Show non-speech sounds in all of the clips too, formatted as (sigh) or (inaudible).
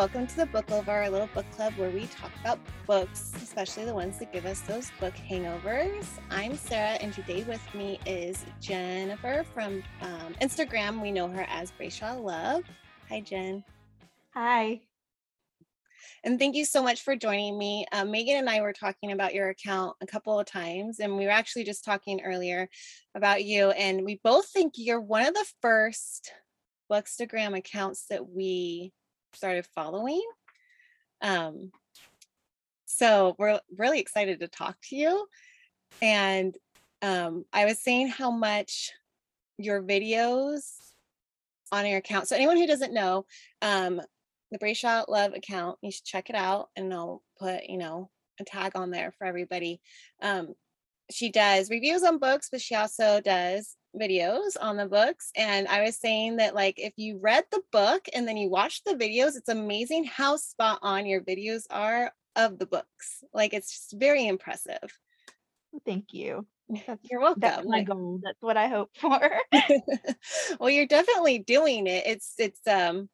welcome to the Book Over, our little book club where we talk about books, especially the ones that give us those book hangovers. I'm Sarah, and today with me is Jennifer from um, Instagram. We know her as Brayshaw Love. Hi, Jen. Hi. And thank you so much for joining me. Um, Megan and I were talking about your account a couple of times, and we were actually just talking earlier about you. And we both think you're one of the first Bookstagram accounts that we started following. Um, so we're really excited to talk to you. And um, I was saying how much your videos on your account. So anyone who doesn't know, um, the Brayshaw Love account, you should check it out and I'll put, you know, a tag on there for everybody. Um, she does reviews on books, but she also does videos on the books. And I was saying that, like, if you read the book and then you watch the videos, it's amazing how spot on your videos are of the books. Like, it's just very impressive. Thank you. That's, you're welcome. That's my goal. That's what I hope for. (laughs) well, you're definitely doing it. It's, it's, um,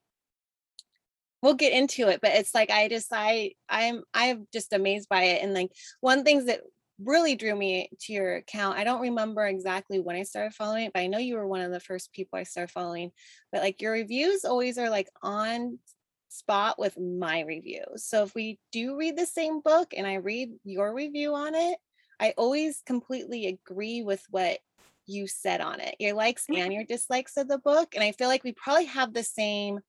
we'll get into it but it's like i just i i'm i'm just amazed by it and like one things that really drew me to your account. I don't remember exactly when I started following it, but I know you were one of the first people I started following. But like your reviews always are like on spot with my reviews. So if we do read the same book and I read your review on it, I always completely agree with what you said on it. Your likes and your dislikes of the book. And I feel like we probably have the same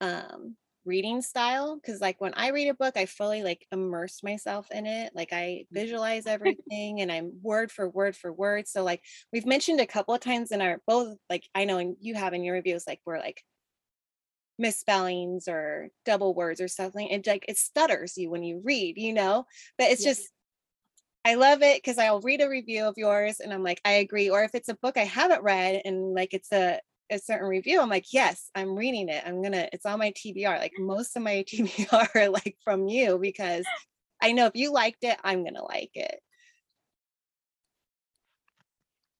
um reading style because like when i read a book i fully like immerse myself in it like i mm. visualize (laughs) everything and i'm word for word for word so like we've mentioned a couple of times in our both like i know and you have in your reviews like we're like misspellings or double words or something it like it stutters you when you read you know but it's just I love it because I'll read a review of yours and I'm like, I agree. Or if it's a book I haven't read and like it's a a certain review, I'm like, yes, I'm reading it. I'm gonna, it's on my TBR. Like mm. most of my (laughs) TBR are like from you because I know if you liked it, I'm gonna like it.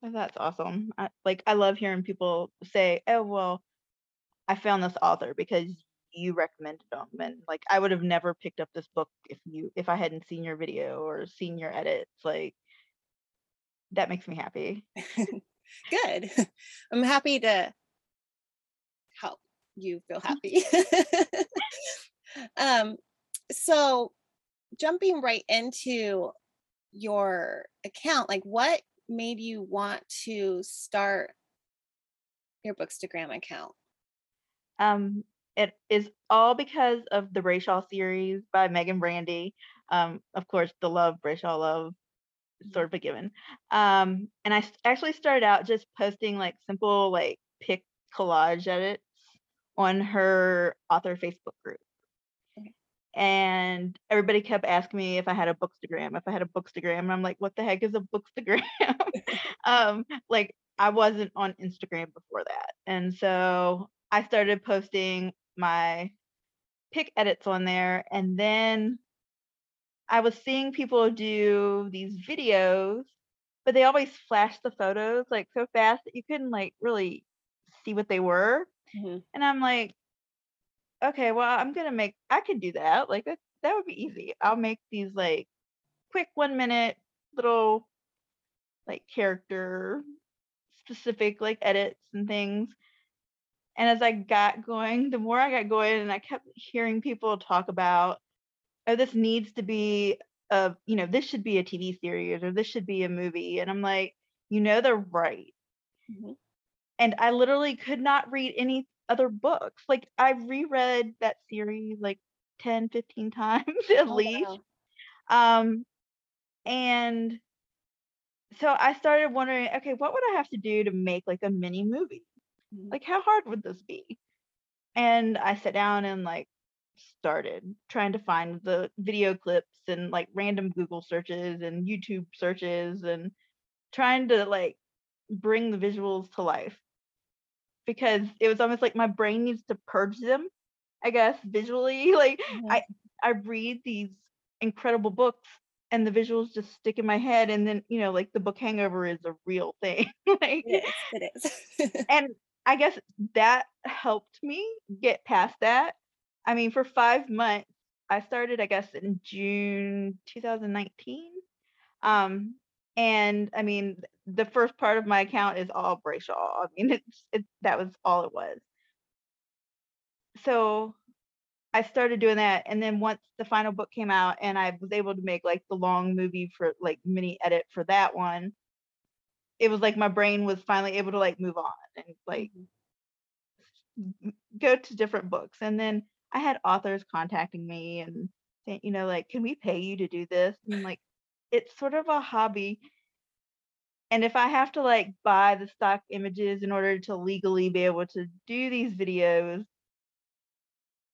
Oh, that's awesome. I, like I love hearing people say, "Oh, well, I found this author because you recommended them," and like I would have never picked up this book if you if I hadn't seen your video or seen your edits. Like that makes me happy. (laughs) Good. (laughs) I'm happy to help you feel happy. (laughs) um, so jumping right into your account, like what made you want to start your Bookstagram account? Um, it is all because of the Brayshaw series by Meagan Brandy. Um, of course, the love Brayshaw love sort of a given. Um, and I actually started out just posting like simple like pic collage edits on her author Facebook group. And everybody kept asking me if I had a bookstagram, if I had a bookstagram. And I'm like, what the heck is a bookstagram? (laughs) um, like I wasn't on Instagram before that. And so I started posting my pic edits on there. And then I was seeing people do these videos, but they always flash the photos like so fast that you couldn't like really see what they were. Mm-hmm. And I'm like, okay, well, I'm gonna make I can do that. Like that that would be easy. I'll make these like quick one minute little like character specific like edits and things. And as I got going, the more I got going and I kept hearing people talk about oh, this needs to be a, you know, this should be a TV series or this should be a movie. And I'm like, you know, they're right. Mm-hmm. And I literally could not read any other books. Like I reread that series like 10, 15 (laughs) times at oh, least. Wow. Um, and so I started wondering, okay, what would I have to do to make like a mini movie? Mm-hmm. Like, how hard would this be? And I sat down and like started trying to find the video clips and like random Google searches and YouTube searches and trying to like bring the visuals to life because it was almost like my brain needs to purge them i guess visually (laughs) like mm-hmm. i i read these incredible books and the visuals just stick in my head and then you know like the book hangover is a real (laughs) thing like it is, it is. (laughs) and i guess that helped me get past that I mean, for five months, I started, I guess, in June 2019. Um, and I mean, the first part of my account is all Brayshaw. I mean, (laughs) it's it that was all it was. So I started doing that, and then once the final book came out, and I was able to make like the long movie for like mini edit for that one, it was like my brain was finally able to like move on and like Mhm. go to different books. And then I had authors contacting me and saying, you know, like, can we pay you to do this? And like, it's sort of a hobby. And if I have to like buy the stock images in order to legally be able to do these videos,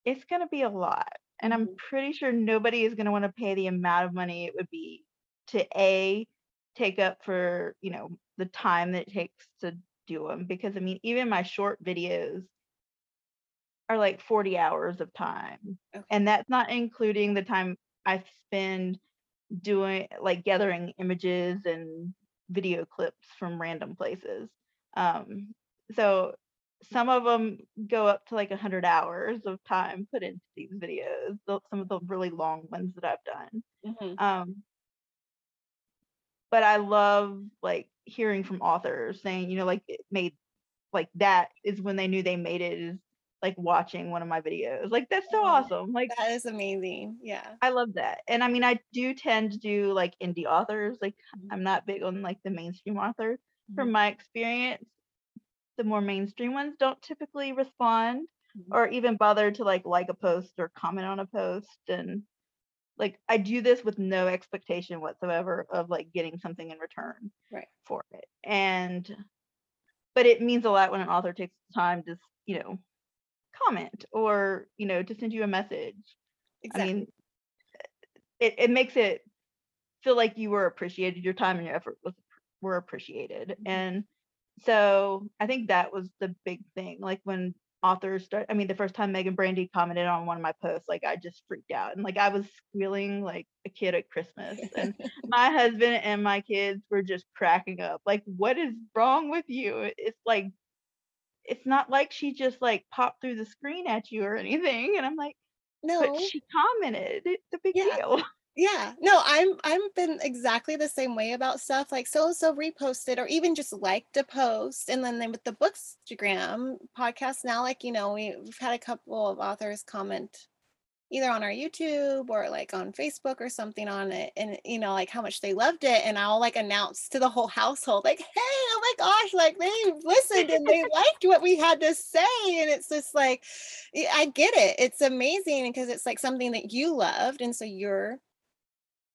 it's going to be a lot. And I'm Mhm. pretty sure nobody is going to want to pay the amount of money it would be to A, take up for, you know, the time that it takes to do them. Because I mean, even my short videos are like 40 hours of time. Okay. And that's not including the time I spend doing like gathering images and video clips from random places. Um, so some of them go up to like 100 hours of time put into these videos, some of the really long ones that I've done. Mhm. Um, but I love like hearing from authors saying, you know, like it made like that is when they knew they made it is like watching one of my videos. Like that's so awesome. Like That is amazing. Yeah. I love that. And I mean I do tend to do like indie authors. Like Mhm. I'm not big on like the mainstream authors. From Mhm. my experience, the more mainstream ones don't typically respond Mhm. or even bother to like like a post or comment on a post and like I do this with no expectation whatsoever of like getting something in return Right. for it. And but it means a lot when an author takes the time to, you know, comment or, you know, to send you a message. I mean, it, it makes it feel like you were appreciated, your time and your effort was were appreciated. Mhm. And so I think that was the big thing. Like when authors start I mean the first time Meagan Brandy commented on one of my posts, like I just freaked out and like I was squealing like a kid at Christmas. And (laughs) my husband and my kids were just cracking up. Like, what is wrong with you? It's like it's not like she just like popped through the screen at you or anything. And I'm like, but no. she commented. It's a big Yeah. deal. Yeah, no, I'm I'm been exactly the same way about stuff like so and so reposted or even just liked a post and then then with the bookstagram podcast now like you know we, we've had a couple of authors comment either on our YouTube or like on Facebook or something on it and you know like how much they loved it and I'll like announce to the whole household like hey oh my gosh like they listened and they (laughs) liked what we had to say and it's just like I get it it's amazing because it's like something that you loved and so you're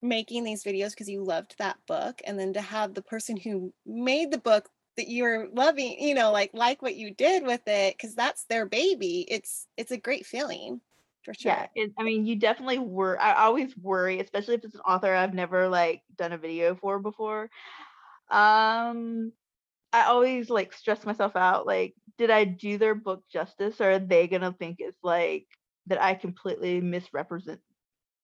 making these videos because you loved that book and then to have the person who made the book that you're loving you know like like what you did with it because that's their baby it's it's a great feeling for sure Yeah, it, I mean, you definitely were. I always worry, especially if it's an author I've never like done a video for before. Um, I always like stress myself out. Like, did I do their book justice, or are they gonna think it's like that I completely misrepresent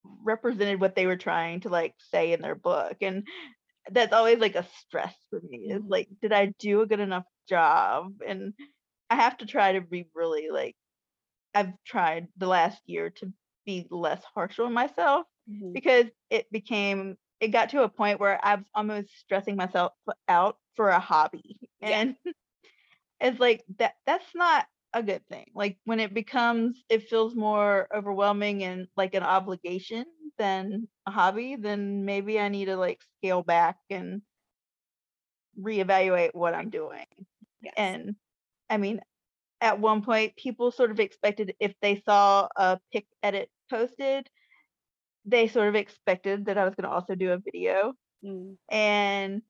represented what they were trying to like say in their book? And that's always like a stress for me. Is Mhm. like, did I do a good enough job? And I have to try to be really like I've tried the last year to be less harsh on myself Mhm. because it became it got to a point where I was almost stressing myself out for a hobby. Yeah. And (laughs) it's like that that's not a good thing. Like when it becomes it feels more overwhelming and like an obligation than a hobby, then maybe I need to like scale back and reevaluate what I'm doing. yes And I mean, at one point, people sort of expected if they saw a pic edit posted, they sort of expected that I was going to also do a video. Mm. And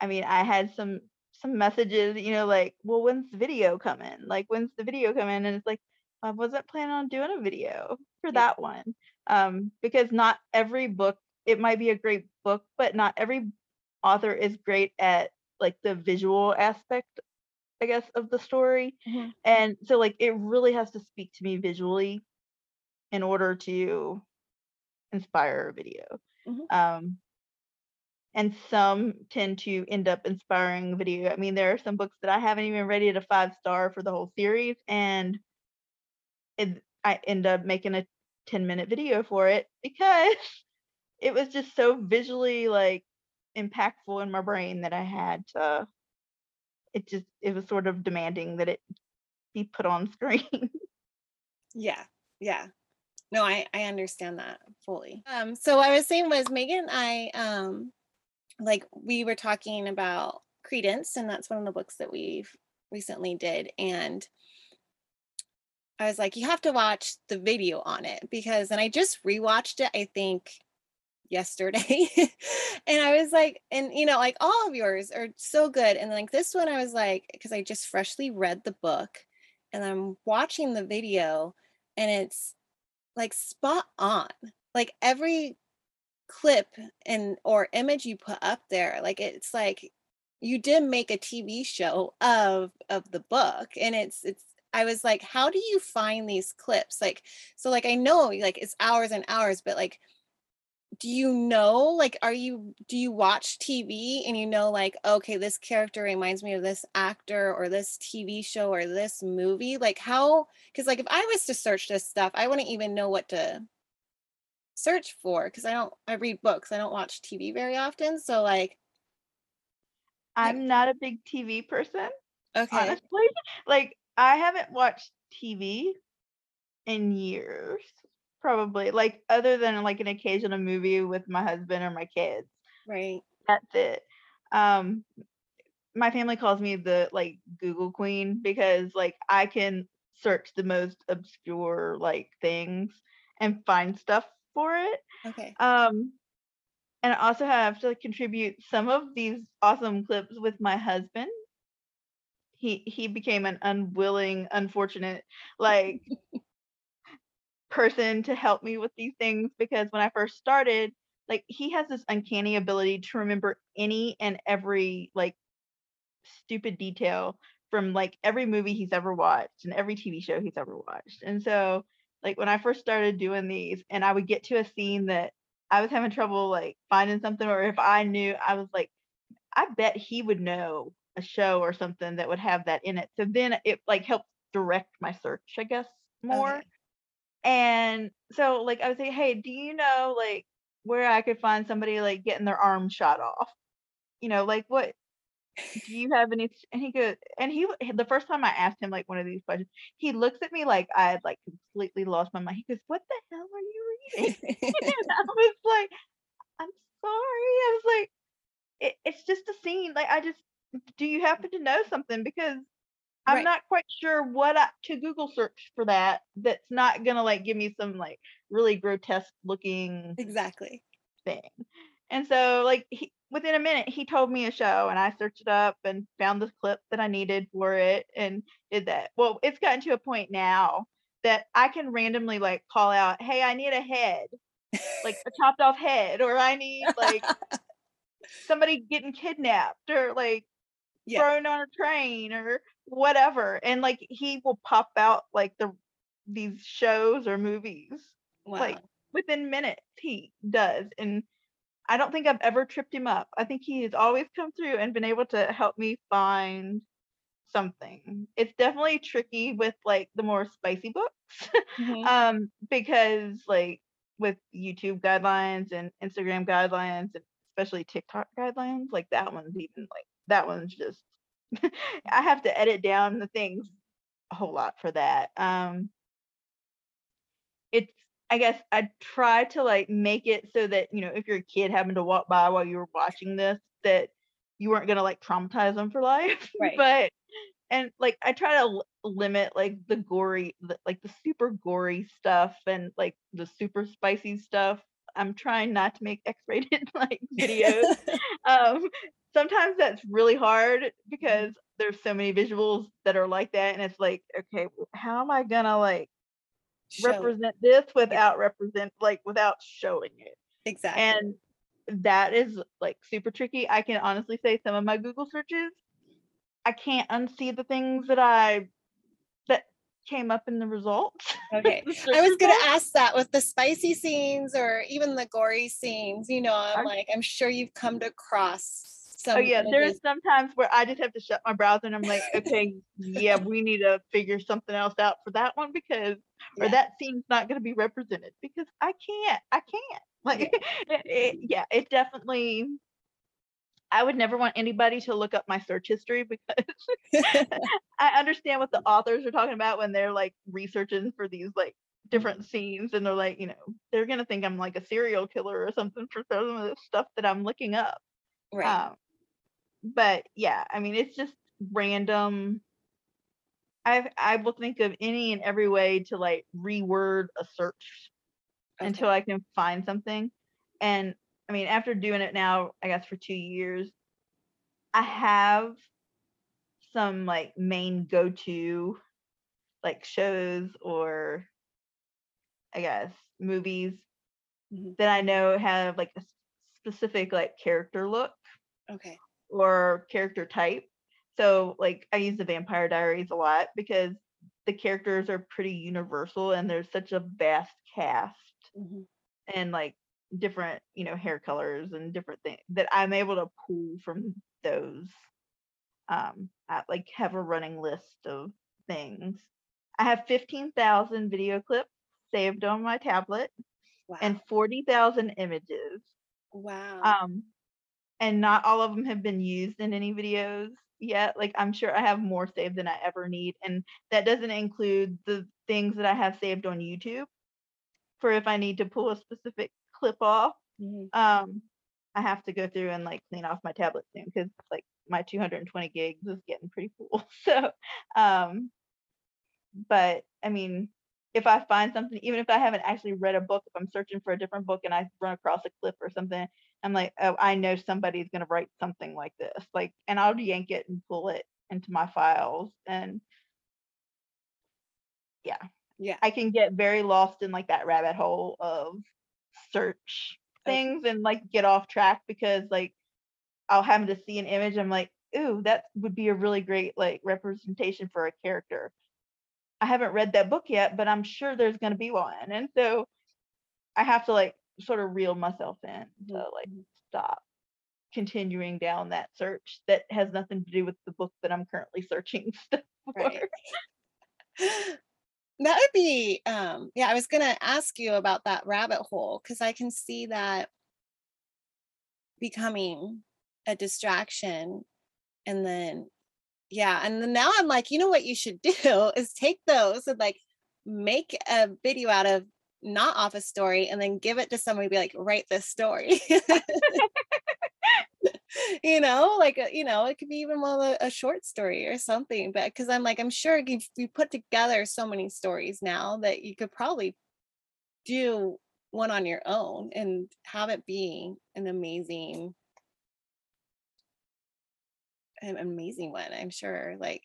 I mean, I had some some messages, you know, like, well, when's the video coming? Like, when's the video coming? And it's like, I wasn't planning on doing a video for Yeah. that one. Um, because not every book, it might be a great book, but not every author is great at like the visual aspect, I guess, of the story. Mhm. And so like it really has to speak to me visually in order to inspire a video. Mhm. Um and some tend to end up inspiring video. I mean, there are some books that I haven't even rated a five star for the whole series, and it, I end up making a 10 minute video for it because (laughs) it was just so visually like impactful in my brain that I had to it just it was sort of demanding that it be put on screen. (laughs) Yeah. Yeah. No, I I understand that fully. Um so what I was saying was Megan I um like we were talking about Credence and that's one of the books that we've recently did and I was like you have to watch the video on it because and I just rewatched it I think yesterday (laughs) and I was like and you know like all of yours are so good and like this one I was like because I just freshly read the book and I'm watching the video and it's like spot on. Like every clip and or image you put up there, like it's like you did make a TV show of of the book and it's it's I was like how do you find these clips? Like so like I know like it's hours and hours but like do you know like are you do you watch tv and you know like okay this character reminds me of this actor or this tv show or this movie like how because like if i was to search this stuff i wouldn't even know what to search for because i don't i read books i don't watch tv very often so like i'm not a big tv person okay. honestly like i haven't watched tv in years probably like other than like an occasional movie with my husband or my kids. Right. That's it. Um my family calls me the like google queen because like i can search the most obscure like things and find stuff for it. Okay. Um and i also have to contribute some of these awesome clips with my husband. He he became an unwilling unfortunate like (laughs) person to help me with these things because when I first started, like he has this uncanny ability to remember any and every like stupid detail from like every movie he's ever watched and every TV show he's ever watched. And so like when I first started doing these and I would get to a scene that I was having trouble like finding something or if I knew I was like I bet he would know a show or something that would have that in it. So then it like helped direct my search, I guess, more. Okay. And so like I would say, "Hey, do you know like where I could find somebody like getting their arm shot off? You know, like what do you have any and he goes and he the first time I asked him like one of these questions, he looks at me like I had like completely lost my mind. He goes, "What the hell are you reading?" (laughs) (laughs) and I was like, "I'm sorry." I was like, it, "It's just a scene. Like I just do you happen to know something because I'm right not quite sure what I, to Google search for that. That's not gonna like give me some like really grotesque looking exactly thing. And so like he, within a minute he told me a show and I searched it up and found the clip that I needed for it and did that. Well, it's gotten to a point now that I can randomly like call out, "Hey, I need a head." Like a chopped off head or I need like (laughs) somebody getting kidnapped or like yeah thrown on a train or whatever and like he will pop out like the these shows or movies wow. like within minutes he does and i don't think i've ever tripped him up. I think he has always come through and been able to help me find something. It's definitely tricky with like the more spicy books (laughs) Mhm. um because like with youtube guidelines and instagram guidelines and especially tiktok guidelines like that one's even like that one's just (laughs) i have to edit down the things a whole lot for that um it's i guess i try to like make it so that you know if your kid happened to walk by while you were watching this that you weren't going to like traumatize them for life (laughs) Right. but and like i try to l- limit like the gory the, like the super gory stuff and like the super spicy stuff i'm trying not to make x-rated (laughs) like videos. (laughs) Um sometimes that's really hard because there's so many visuals that are like that and it's like okay how am i gonna like Show represent this without represent like without showing it? Exactly. And that is like super tricky. I can honestly say some of my google searches i can't unsee the things that i came up in the results (laughs) Okay. I was gonna ask that with the spicy scenes or even the gory scenes, you know, I'm like, I'm sure you've come across Oh some yeah, there's sometimes where I just have to shut my browser and I'm like, okay, yeah, we need to figure something else out for that one because or that scene's not going to be represented because I can't. I can't. (laughs) Like (laughs) it, it- yeah, it definitely I would never want anybody to look up my search history because (laughs) (laughs) I understand what the authors are talking about when they're like researching for these like different scenes and they're like, you know, they're gonna think I'm like a serial killer or something for some of the stuff that I'm looking up. Right. Um, but yeah, I mean, it's just random. I I will think of any and every way to like reword a search Okay. until I can find something. And I mean, after doing it now, I guess for two years, I have some like main go-to like shows or I guess movies Mhm. that I know have like a specific like character look Okay. or character type. So like I use the Vampire Diaries a lot because the characters are pretty universal and there's such a vast cast Mhm. and like different, you know, hair colors and different things that I'm able to pull from those. Um, I like have a running list of things. I have 15,000 video clips saved on my tablet Wow. and 40,000 images. wow. Um, and not all of them have been used in any videos yet. Like I'm sure I have more saved than I ever need, and that doesn't include the things that I have saved on YouTube for if I need to pull a specific clip off. Mhm. Um, I have to go through and like clean off my tablet soon because like my 220 gigs is getting pretty full. (laughs) So, um, but I mean, if I find something, even if I haven't actually read a book, if I'm searching for a different book and I run across a clip or something, I'm like, oh, I know somebody's gonna write something like this, like, and I'll yank it and pull it into my files, and yeah, Yeah. I can get very lost in like that rabbit hole of search Okay. things and like get off track because like I'll happen to see an image, I'm like, ooh, that would be a really great like representation for a character. I haven't read that book yet, but I'm sure there's gonna be one. And so I have to like sort of reel myself in to like mhm. stop continuing down that search that has nothing to do with the book that I'm currently searching (laughs) stuff for. Right. (laughs) That would be, um, yeah, I was gonna ask you about that rabbit hole because I can see that becoming a distraction. And then, yeah, and then now I'm like, you know what you should (laughs) do is take those and like make a video out of not office story and then give it to somebody be like, write this story. (laughs) (laughs) you know, like, a, you know, it could be even well a, a short story or something. But because I'm like, I'm sure you you put together so many stories now that you could probably do one on your own and have it be an amazing an amazing one i'm sure like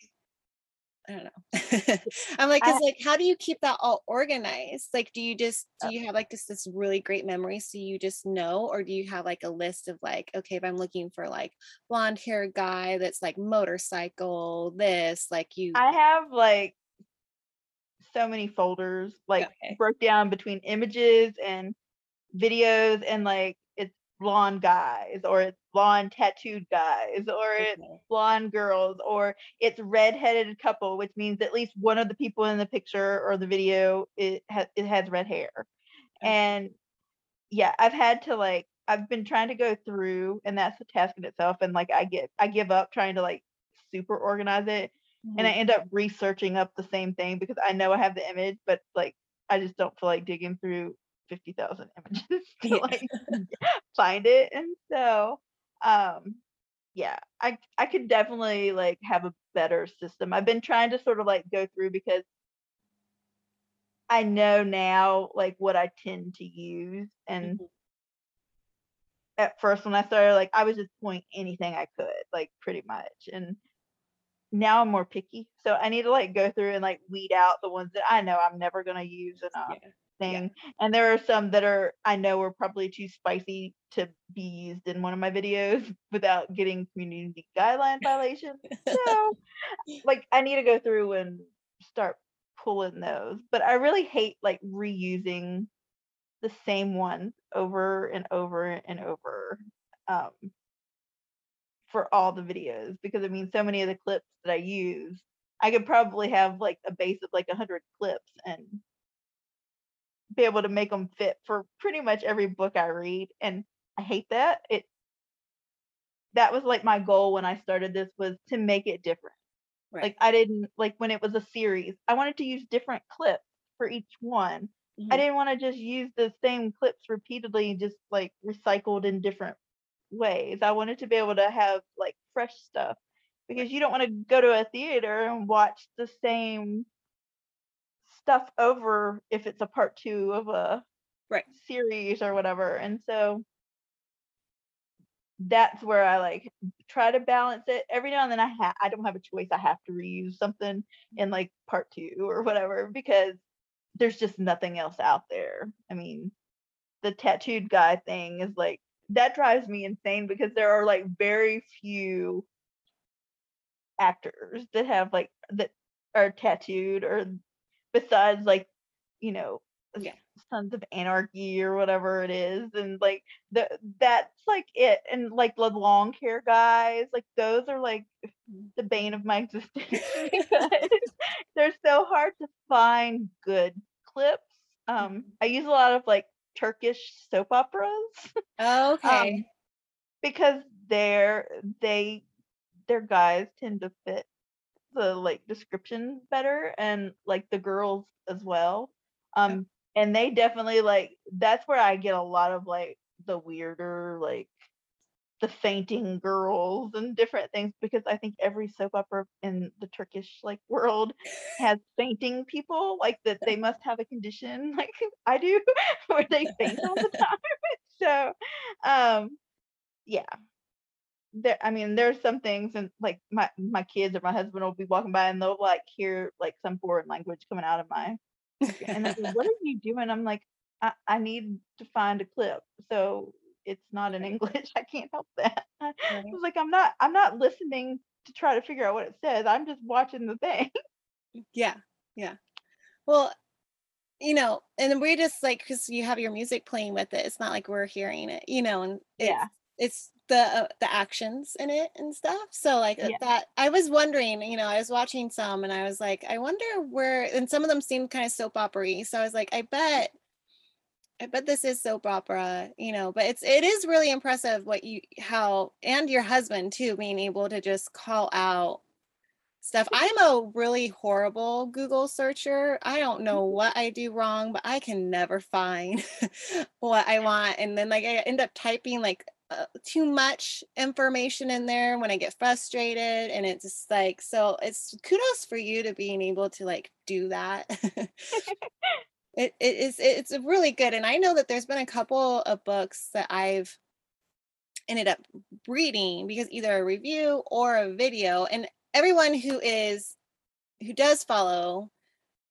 i don't know. (laughs) I'm like I because like how do you keep that all organized? Like do you just do you have like this this really great memory so you just know or do you have like a list of like okay if i'm looking for like blonde hair guy that's like motorcycle this like you I have like so many folders like okay. broke down between images and videos and like it's blonde guys or it's blonde tattooed guys or it's blonde girls or it's redheaded couple which means at least one of the people in the picture or the video it has it has red hair. Okay. And yeah i've had to like i've been trying to go through and that's a task in itself and like i get i give up trying to like super organize it and mm-hmm. I end up researching up the same thing because I know I have the image, but like I just don't feel like digging through fifty thousand images (laughs) to yeah like (laughs) find it. And so um yeah, I I could definitely like have a better system. I've been trying to sort of like go through because I know now like what I tend to use and Mhm. at first when I started like I was just pulling anything I could, like pretty much. And now I'm more picky. So I need to like go through and like weed out the ones that I know I'm never gonna use in a yeah yeah thing. And there are some that are I know are probably too spicy to be used in one of my videos (laughs) without getting community guideline violations. So (laughs) like I need to go through and start pulling those. But I really hate like reusing the same ones over and over and over. Um for all the videos because I mean so many of the clips that I use, I could probably have like a base of like a hundred clips and be able to make them fit for pretty much every book I read. And I hate that. It that was like my goal when I started this was to make it different. Right. Like I didn't like when it was a series, I wanted to use different clips for each one. I Mhm. didn't want to just use the same clips repeatedly, just like recycled in different ways. I wanted to be able to have like fresh stuff because you don't want to go to a theater and watch the same stuff over if it's a part two of a Right. series or whatever. And so that's where I like try to balance it. Every now and then I ha- I don't have a choice. I have to reuse something in like part two or whatever because there's just nothing else out there. I mean, the tattooed guy thing is like that drives me insane because there are like very few actors that have like that are tattooed or besides like you know Yeah. sons of anarchy or whatever it is and like the that's like it and like the long hair guys like those are like the bane of my (laughs) existence (laughs) they're so hard to find good clips um i use a lot of like turkish soap operas Oh, (laughs) okay. um, because they're they their guys tend to fit the like description better and like the girls as well um and they definitely like that's where i get a lot of like the weirder like the fainting girls and different things because i think every soap opera in the turkish like world has fainting people like that they must have a condition (laughs) like i do (laughs) where they faint all the (laughs) time. So um yeah there i mean there's some things and like my my kids or my husband will be walking by and they'll like hear like some foreign language coming out of my and like, what are you doing i'm like I, I need to find a clip so it's not in english (laughs) i can't help that i was like i'm not i'm not listening to try to figure out what it says i'm just watching the thing Yeah, yeah. Well, you know, and we just like because you have your music playing with it. It's not like we're hearing it, you know, and it's Yeah. it's the uh, the actions in it and stuff. So like uh, Yeah. that, I was wondering, you know, I was watching some and I was like, I wonder where, and some of them seemed kind of soap opera So I was like, I bet. I bet this is soap opera, you know, but it's it is really impressive what you how and your husband too being able to just call out stuff. I'm a really horrible Google searcher. I don't know what I do wrong, but I can never find (laughs) what I want. And then like I end up typing like uh, too much information in there when I get frustrated and it's just like so it's kudos for you to being able to like do that. (laughs) it, it is it's really good and I know that there's been a couple of books that I've ended up reading because either a review or a video and everyone who is who does follow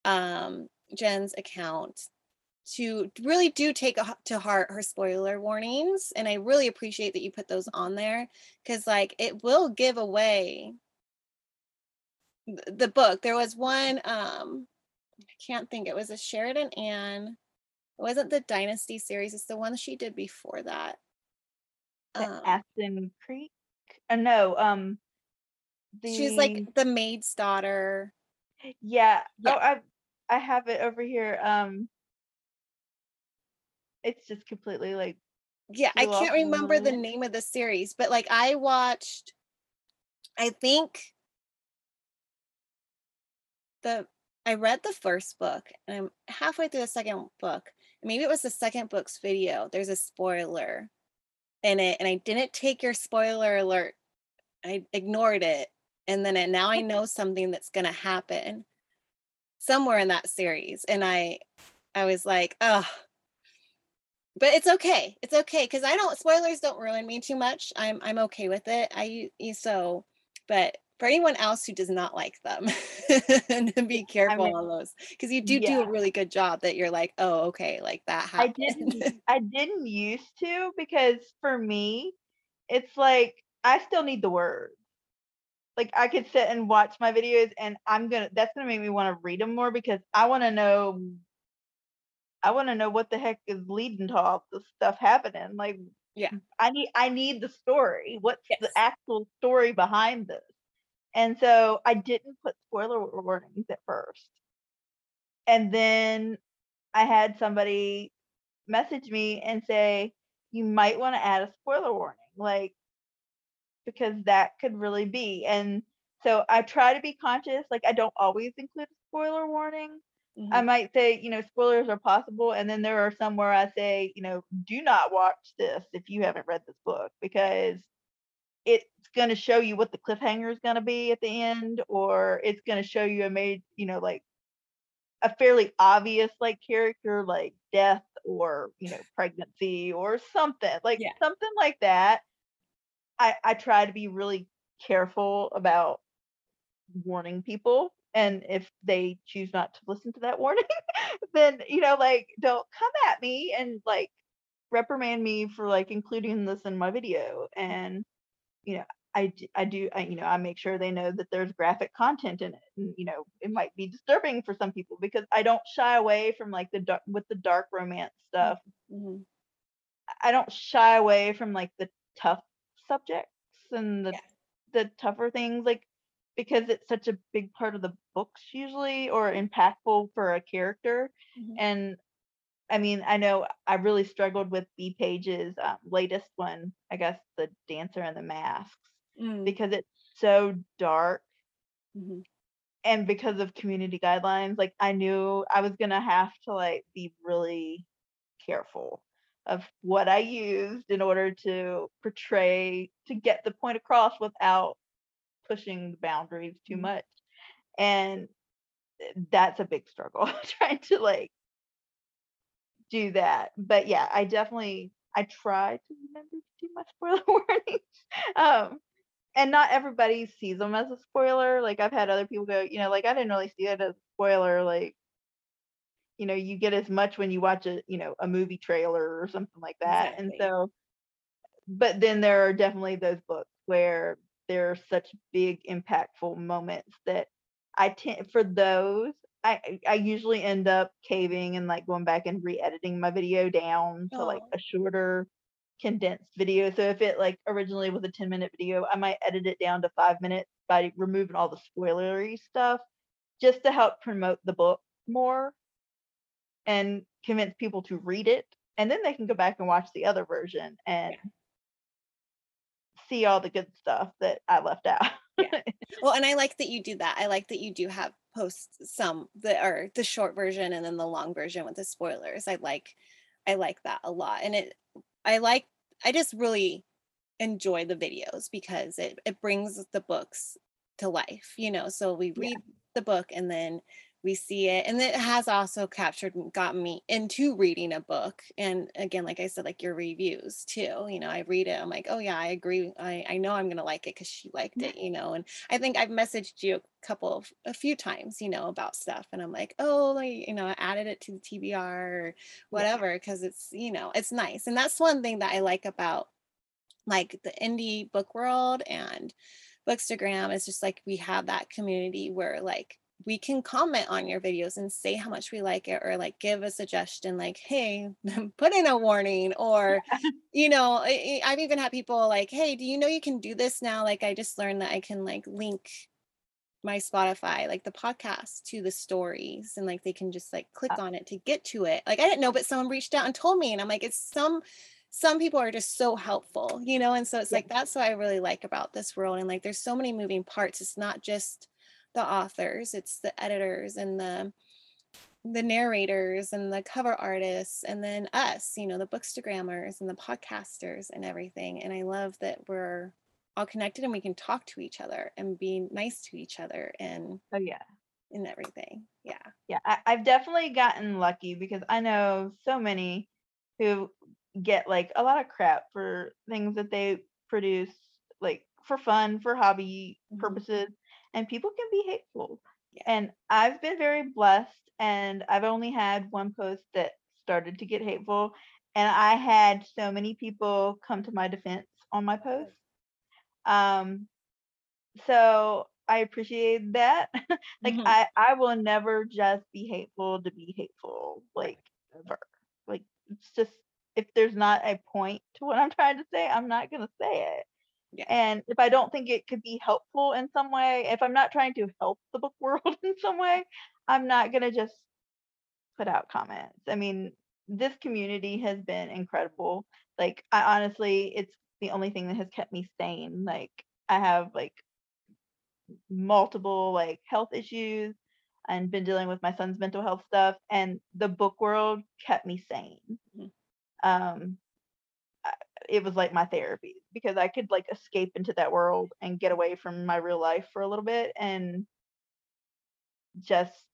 um Jen's account to really do take to heart her spoiler warnings and I really appreciate that you put those on there cuz like it will give away the book there was one um I can't think it was a Sheridan anne it wasn't the Dynasty series it's the one she did before that The um, aston creek uh, no um the she's like the maid's daughter yeah. Yeah. Oh, I I have it over here. Um, it's just completely like yeah i can't remember the name of the series but like i watched i think the i read the first book and i'm halfway through the second book maybe it was the second book's video there's a spoiler in it and i didn't take your spoiler alert i ignored it and then it, now i (laughs) know something that's going to happen somewhere in that series and i i was like oh but it's okay it's okay because i don't spoilers don't ruin me too much i'm i'm okay with it I so but for anyone else who does not like them (laughs) be careful mean, on those because you do do a really good job that you're like oh okay like that happened. I didn't (laughs) I didn't used to because for me it's like I still need the words. Like I could sit and watch my videos and I'm gonna that's gonna make me want to read them more because I want to know I want to know what the heck is leading to all this stuff happening. Like Yeah. I need I need the story. What's Yes. the actual story behind this? And so I didn't put spoiler warnings at first. And then I had somebody message me and say, you might want to add a spoiler warning, like, because that could really be. And so I try to be conscious. Like, I don't always include a spoiler warning. I Mhm. might say, you know, spoilers are possible. And then there are some where I say, you know, do not watch this if you haven't read this book because it's going to show you what the cliffhanger is going to be at the end, or it's going to show you a made, you know, like a fairly obvious like character like death or you know pregnancy or something like Yeah. something like that i i try to be really careful about warning people and if they choose not to listen to that warning (laughs) then you know like don't come at me and like reprimand me for like including this in my video and you know i i do I, you know I make sure they know that there's graphic content in it and you know it might be disturbing for some people because I don't shy away from like the dark with the dark romance stuff Mhm. I don't shy away from like the tough subjects and the Yeah. the tougher things like because it's such a big part of the books usually or impactful for a character Mhm. and I mean I know I really struggled with Bea Paige's um, latest one I guess the dancer and the masks Mm. because it's so dark Mhm. and because of community guidelines like I knew I was going to have to like be really careful of what I used in order to portray to get the point across without pushing the boundaries too Mhm. much. And eh, that's a big struggle (laughs) trying to like do that. But yeah, I definitely I try to remember to do my spoiler (laughs) warnings. Um and not everybody sees them as a spoiler. Like I've had other people go, you know, like I didn't really see it as a spoiler. Like, you know, you get as much when you watch a, you know, a movie trailer or something like that. And so, but then there are definitely those books where there are such big impactful moments that I tend for those. I, I usually end up caving and like going back and re-editing my video down to like Oh. a shorter condensed video. So if it like originally was a 10 minute video, I might edit it down to five minutes by removing all the spoilery stuff just to help promote the book more and convince people to read it. And then they can go back and watch the other version and see all the good stuff that I left out. Yeah. (laughs) Well, and I like that you do that. I like that you do have posts some that are the short version and then the long version with the spoilers. I like I like that a lot. And it I like I just really enjoy the videos because it it brings the books to life, you know. So we Yeah. read the book and then we see it and it has also captured and gotten me into reading a book and again like i said like your reviews too you know i read it i'm like oh yeah i agree i, I know i'm gonna like it because she liked it you know and i think i've messaged you a couple of a few times you know about stuff and i'm like oh like you know i added it to the tbr or whatever because it's you know it's nice and that's one thing that i like about like the indie book world and bookstagram is just like we have that community where like we can comment on your videos and say how much we like it or like give a suggestion like hey (laughs) put in a warning or (laughs) you know I, i've even had people like hey do you know you can do this now? Like i just learned that i can like link my spotify like the podcast to the stories and like they can just like click Uh, on it to get to it. Like i didn't know but someone reached out and told me and i'm like it's some some people are just so helpful you know and so it's Yeah. like that's what i really like about this world and like there's so many moving parts it's not just the authors it's the editors and the the narrators and the cover artists and then us you know the bookstagrammers and the podcasters and everything and i love that we're all connected and we can talk to each other and be nice to each other and Oh yeah. and everything yeah Yeah, I, I've definitely gotten lucky because I know so many who get like a lot of crap for things that they produce like for fun, for hobby Mhm. purposes, and people can be hateful. And I've been very blessed and I've only had one post that started to get hateful and I had so many people come to my defense on my post. Um so I appreciate that. (laughs) like Mhm. I I will never just be hateful to be hateful like ever. Like it's just if there's not a point to what I'm trying to say, I'm not gonna say it. Yeah. And if I don't think it could be helpful in some way, if I'm not trying to help the book (laughs) world in some way, I'm not gonna just put out comments. I mean, this community has been incredible. Like I honestly, it's the only thing that has kept me sane. Like I have like multiple like health issues and been dealing with my son's mental health stuff and the book world kept me sane. Mhm. Um it was like my therapy because I could like escape into that world and get away from my real life for a little bit and just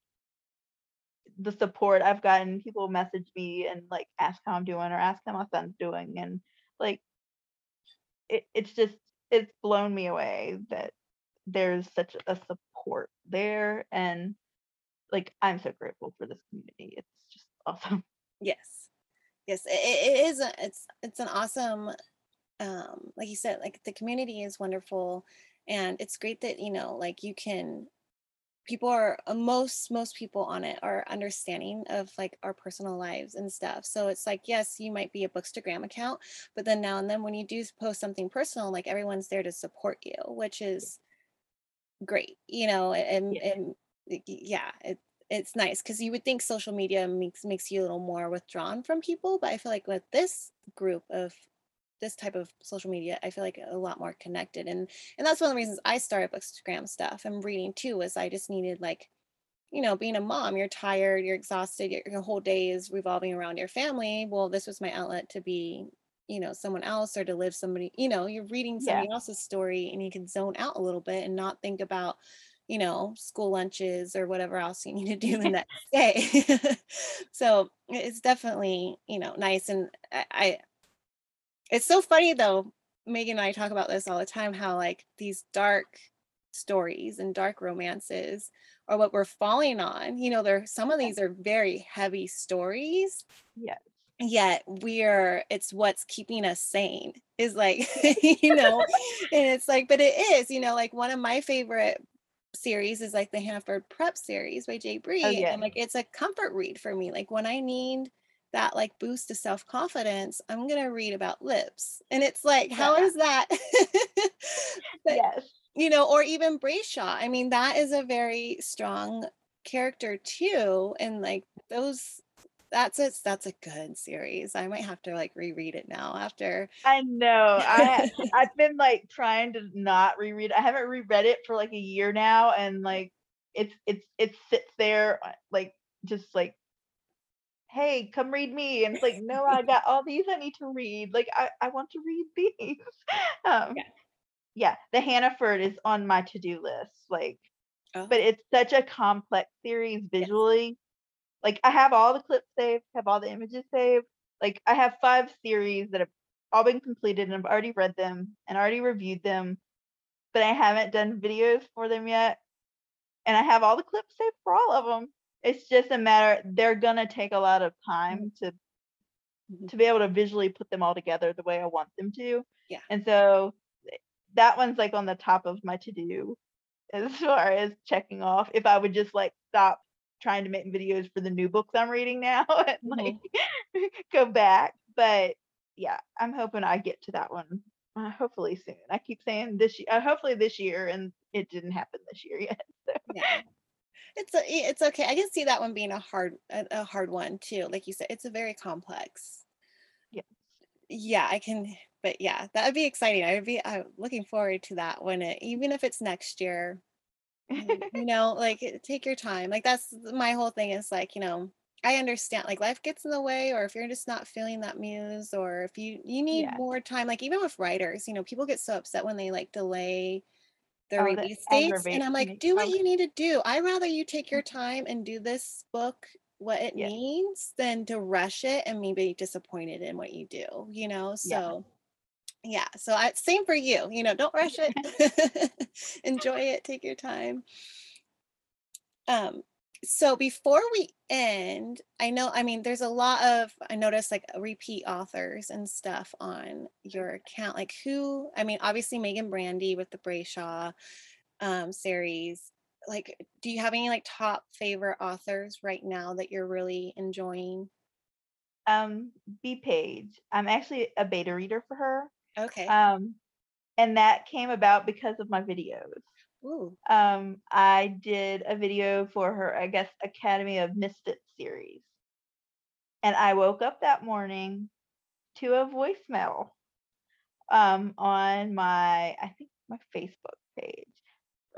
the support I've gotten, people message me and like ask how I'm doing or ask how my son's doing and like it, it's just it's blown me away that there's such a support there and like I'm so grateful for this community. It's just (laughs) awesome. Yes. Yes. It, it is. A, it's it's an awesome. Um, like you said, like the community is wonderful, and it's great that you know, like you can. People are uh, most most people on it are understanding of like our personal lives and stuff. So it's like yes, you might be a Bookstagram account, but then now and then when you do post something personal, like everyone's there to support you, which is great. You know, and Yeah. and yeah, it, it's nice because you would think social media makes makes you a little more withdrawn from people but i feel like with this group of this type of social media i feel like a lot more connected and and that's one of the reasons i started bookstagram stuff and reading too was i just needed like you know being a mom you're tired you're exhausted your, your whole day is revolving around your family well this was my outlet to be you know someone else or to live somebody you know you're reading Yeah. somebody else's story and you can zone out a little bit and not think about you know, school lunches or whatever else you need to do (laughs) the next day. (laughs) so it's definitely, you know, nice. And I, I, it's so funny though, Megan and I talk about this all the time, how like these dark stories and dark romances are what we're falling on. You know, there some of these are very heavy stories, Yeah. yet we're it's what's keeping us sane is like (laughs) you know and it's like but it is you know like one of my favorite series is like the Hannaford Prep series by Jay oh, Bree. Oh, yeah. And like it's a comfort read for me. Like when I need that like boost to self-confidence, I'm gonna read about lips. And it's like, how Yeah. is that? (laughs) but yes. you know, or even Brayshaw. I mean, that is a very strong character too. And like those that's a that's a good series. I might have to like reread it now after I know. I (laughs) I've been like trying to not reread. I haven't reread it for like a year now, and like it's it's it sits there uh, like just like, hey, come read me, and it's like, no, I got all these I need to read. Like I I want to read (laughs) these. um, Yeah. yeah, the Hannaford is on my to do list. Like, Oh, but it's such a complex series visually. Like I have all the clips saved, have all the images saved. Like I have five series that have all been completed and I've already read them and already reviewed them, but I haven't done videos for them yet. And I have all the clips saved for all of them. It's just a matter they're gonna take a lot of time to Mhm. to be able to visually put them all together the way I want them to. Yeah. And so that one's like on the top of my to do as (laughs) far as checking off. If I would just like stop trying to make videos for the new books I'm reading now (laughs) and like (laughs) go back. But yeah, I'm hoping I get to that one uh, hopefully soon. I keep saying this year, uh, hopefully this year, and it didn't happen this year yet. (laughs) So yeah. It's a, it's okay. I can see that one being a hard a, a hard one too. Like you said, it's a very complex. Yeah. Yeah, I can. But yeah, that would be exciting. I would be I'm looking forward to that when it even if it's next year. And, you know, like eh, take your time. Like that's my whole thing is like, you know, I understand like life gets in the way or if you're just not feeling that muse or if you you need Yeah. more time like even with writers, you know, people get so upset when they like delay their Oh, release dates and I'm like, do what you need to do. I'd rather you take your time and do this book what it Yeah. needs than to rush it and maybe disappointed in what you do, you know? So yeah, so I same for you, you know, don't rush it. (laughs) (laughs) Enjoy it, take your time. Um, so before we end, I know, I mean, there's a lot of, I noticed like repeat authors and stuff on your account. Like who, I mean, obviously Meagan Brandy with the Brayshaw um, series. Like, do you have any like top favorite authors right now that you're really enjoying? um Bea Paige. I'm actually a beta reader for her. Okay. Um and that came about because of my videos. Ooh. Um I did a video for her, I guess Academy of Misfits series. And I woke up that morning to a voicemail um on my I think my Facebook page.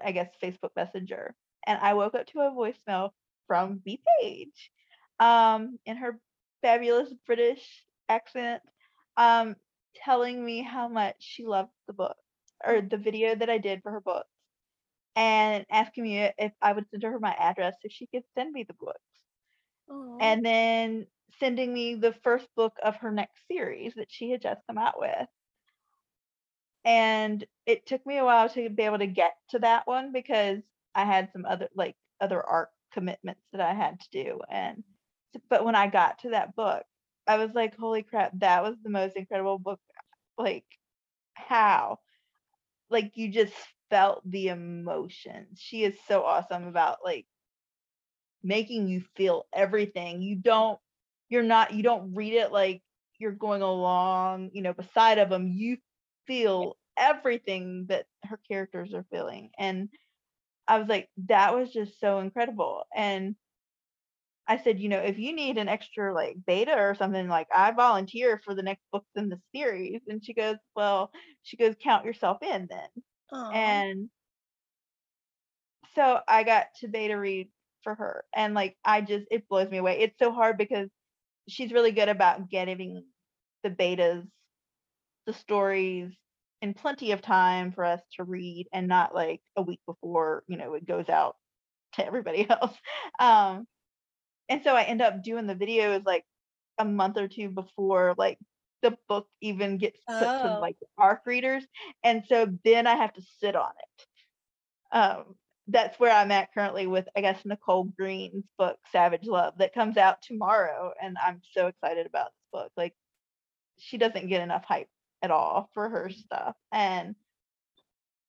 I guess Facebook Messenger. And I woke up to a voicemail from Bea Paige um in her fabulous British accent um telling me how much she loved the book or the video that I did for her book and asking me if I would send her my address so she could send me the books. And then sending me the first book of her next series that she had just come out with. And it took me a while to be able to get to that one because I had some other like other art commitments that I had to do. And but when I got to that book, I was like, holy crap, that was the most incredible book. Like, how? Like you just felt the emotions. She is so awesome about like making you feel everything. You don't you're not you don't read it like you're going along, you know, beside of them. You feel everything that her characters are feeling. And I was like, that was just so incredible. And I said, you know, if you need an extra like beta or something, like I volunteer for the next books in the series. And she goes, Well, she goes, count yourself in then. Aw. And so I got to beta read for her. And like I just it blows me away. It's so hard because she's really good about getting the betas, the stories in plenty of time for us to read and not like a week before, you know, it goes out to everybody (laughs) else. Um and so I end up doing the videos like a month or two before like the book even gets put to Oh. like ARC readers. And so then I have to sit on it. Um that's where I'm at currently with I guess Nicole Green's book Savage Love that comes out tomorrow and I'm so excited about this book. Like she doesn't get enough hype at all for her stuff and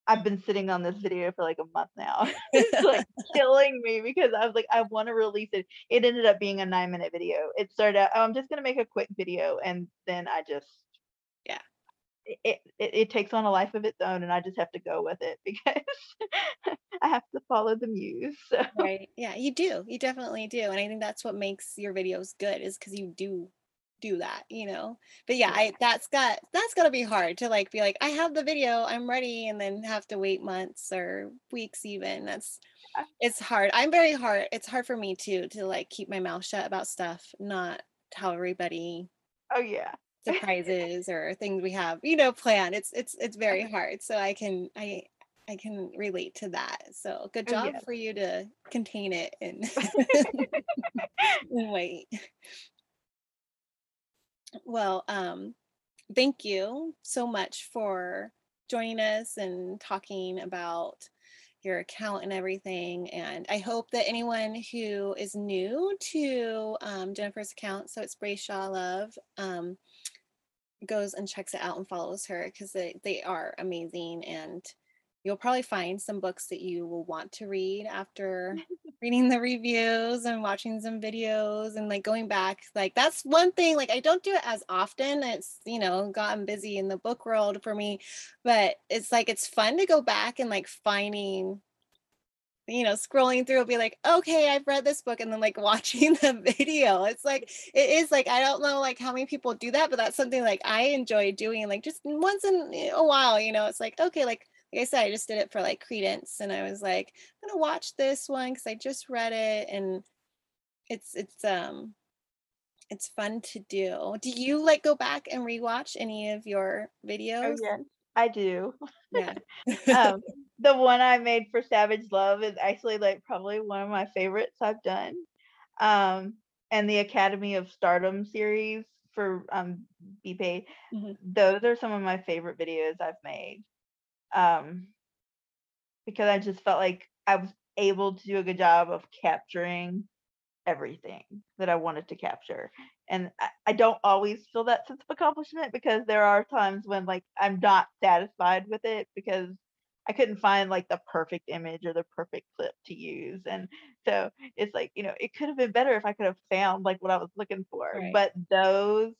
I've been sitting on this video for like a month now. (laughs) (laughs) it's like killing me because I was like, I want to release it. It ended up being a nine minute video. It started out, oh, I'm just gonna make a quick video, and then I just Yeah. it, it it it takes on a life of its own, and I just have to go with it (laughs) because I have to follow the muse. So Right. Yeah, you do. You definitely do. And I think that's what makes your videos good is because you do do that, you know. But yeah. I that's got that's gotta be hard to like be like, I have the video, I'm ready, and then have to wait months or weeks even. That's it's hard. I'm very hard. It's hard for me too to like keep my mouth shut about stuff, not tell everybody oh yeah, surprises or things we have, you know, planned. It's it's it's very hard. So I can I I can relate to that. So good oh job yeah. for you to contain it and, (laughs) (laughs) and wait. Well, um, thank you so much for joining us and talking about your account and everything. And I hope that anyone who is new to um, Jennifer's account, so it's Brayshaw Love, um, goes and checks it out and follows her because they, they are amazing and you'll probably find some books that you will want to read after (laughs) reading the reviews and watching some videos and like going back like that's one thing like i don't do it as often it's you know gotten busy in the book world for me but it's like it's fun to go back and like finding you know scrolling through will be like okay i've read this book and then like (laughs) watching the video. It's like it is like i don't know like how many people do that but that's something like i enjoy doing like just once in a while you know it's like okay like like I said, I just did it for like credence, and I was like, I'm gonna watch this one because I just read it, and it's it's um it's fun to do. Do you like go back and rewatch any of your Oh videos? I do. Yeah. (laughs) Um, the one I made for Savage Love is actually like probably one of my favorites I've done. Um, and the Academy of Stardom series for um BP, Mhm. those are some of my favorite videos I've made. Um, because I just felt like I was able to do a good job of capturing everything that I wanted to capture. And I, I don't always feel that sense of accomplishment because there are times when like I'm not satisfied with it because I couldn't find like the perfect image or the perfect clip to use. And so it's like, you know, it could have been better if I could have found like what I was looking for. Right. But those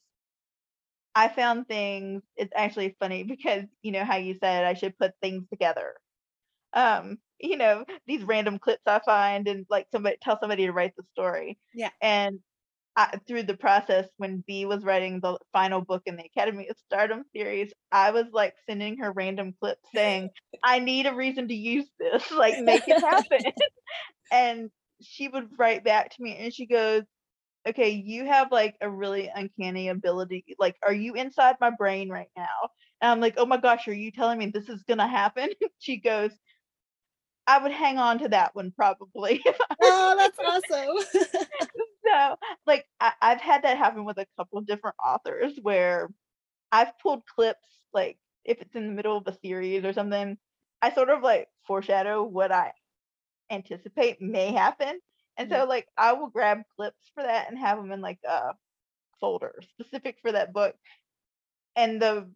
I found things it's actually funny (laughs) because you know how you said I should put things together. Um, you know, these random clips I find and like somebody tell somebody to write the story. Yeah. And I, through the process when Bea was writing the final book in the Academy of Stardom series, I was like sending her random clips saying, (laughs) I need a reason to use this, like make it happen. (laughs) and she would write back to me and she goes, Okay, you have like a really uncanny ability. Like, are you inside my brain right now? And I'm like, Oh my gosh, are you telling me this is gonna happen? (laughs) she goes, I would hang on to that one probably. (laughs) oh, that's awesome. (laughs) so like I, I've had that happen with a couple of different authors where I've pulled clips like if it's in the middle of a series or something, I sort of like foreshadow what I anticipate may happen. And so like I will grab clips for that and have them in like a folder specific for that book. And the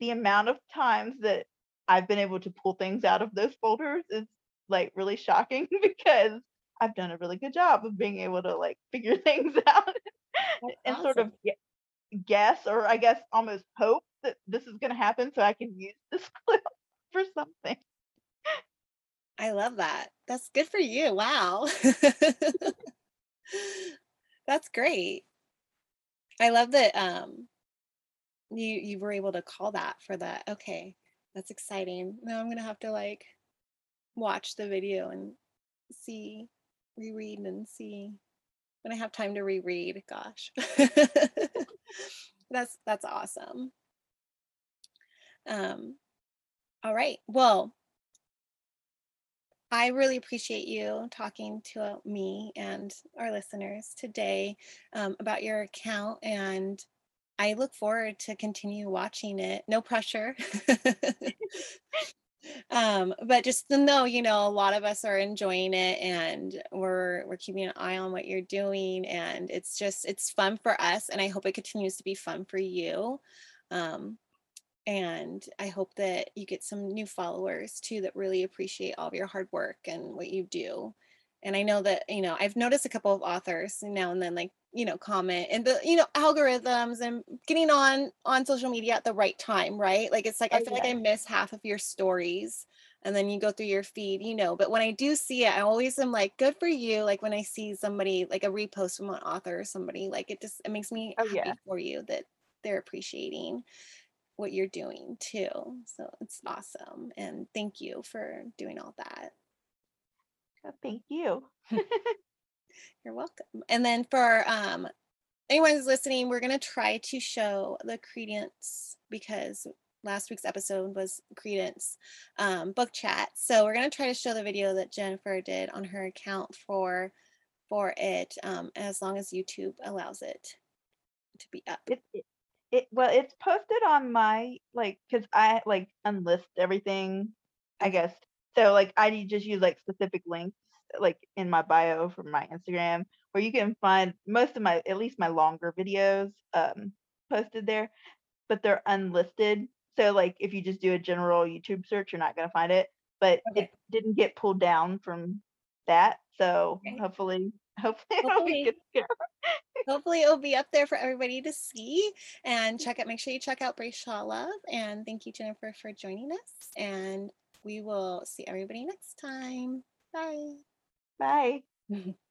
the amount of times that I've been able to pull things out of those folders is like really shocking (laughs) because I've done a really good job of being able to like figure (laughs) things out and sort of guess or I guess almost hope that this is going to happen so I can use this (laughs) clip for something. I love that. That's good for you. Wow. (laughs) That's great. I love that um you you were able to call that for that. Okay. That's exciting. Now I'm gonna have to like watch the video and see, reread and see when I have time to reread. Gosh. (laughs) that's that's awesome. Um, all right. Well, I really appreciate you talking to me and our listeners today um, about your account, and I look forward to continue watching it. No pressure. (laughs) um, but just to know, you know, a lot of us are enjoying it, and we're we're keeping an eye on what you're doing, and it's just it's fun for us, and I hope it continues to be fun for you. Um, and I hope that you get some new followers too that really appreciate all of your hard work and what you do. And I know that, you know, I've noticed a couple of authors now and then like, you know, comment and the, you know, algorithms and getting on on social media at the right time, right? Like it's like I Oh feel like. I miss half of your stories and then you go through your feed, you know, but when I do see it, I always am like, good for you. Like when I see somebody like a repost from an author or somebody, like it just it makes me Oh happy yeah. for you that they're appreciating what you're doing too. So it's awesome. And thank you for doing all that. Oh, Thank you. (laughs) (laughs) You're welcome. And then for um anyone who's listening, we're gonna try to show the credence because last week's episode was credence um, book chat. So we're gonna try to show the video that Jennifer did on her account for for it um, as long as YouTube allows it to be up. It, it, it well, it's posted on my like because I like unlist everything, I guess. So like I just use like specific links like in my bio for my Instagram where you can find most of my at least my longer videos um posted there, but they're unlisted. So like if you just do a general YouTube search, you're not gonna find it. But Okay. it didn't get pulled down from that. So Okay. hopefully (laughs) hopefully it'll be Hopefully. Hopefully it'll be up there for everybody to see and check out. Make sure you check out Brayshaw Love. And thank you, Jennifer, for joining us. And we will see everybody next time. Bye. Bye. (laughs)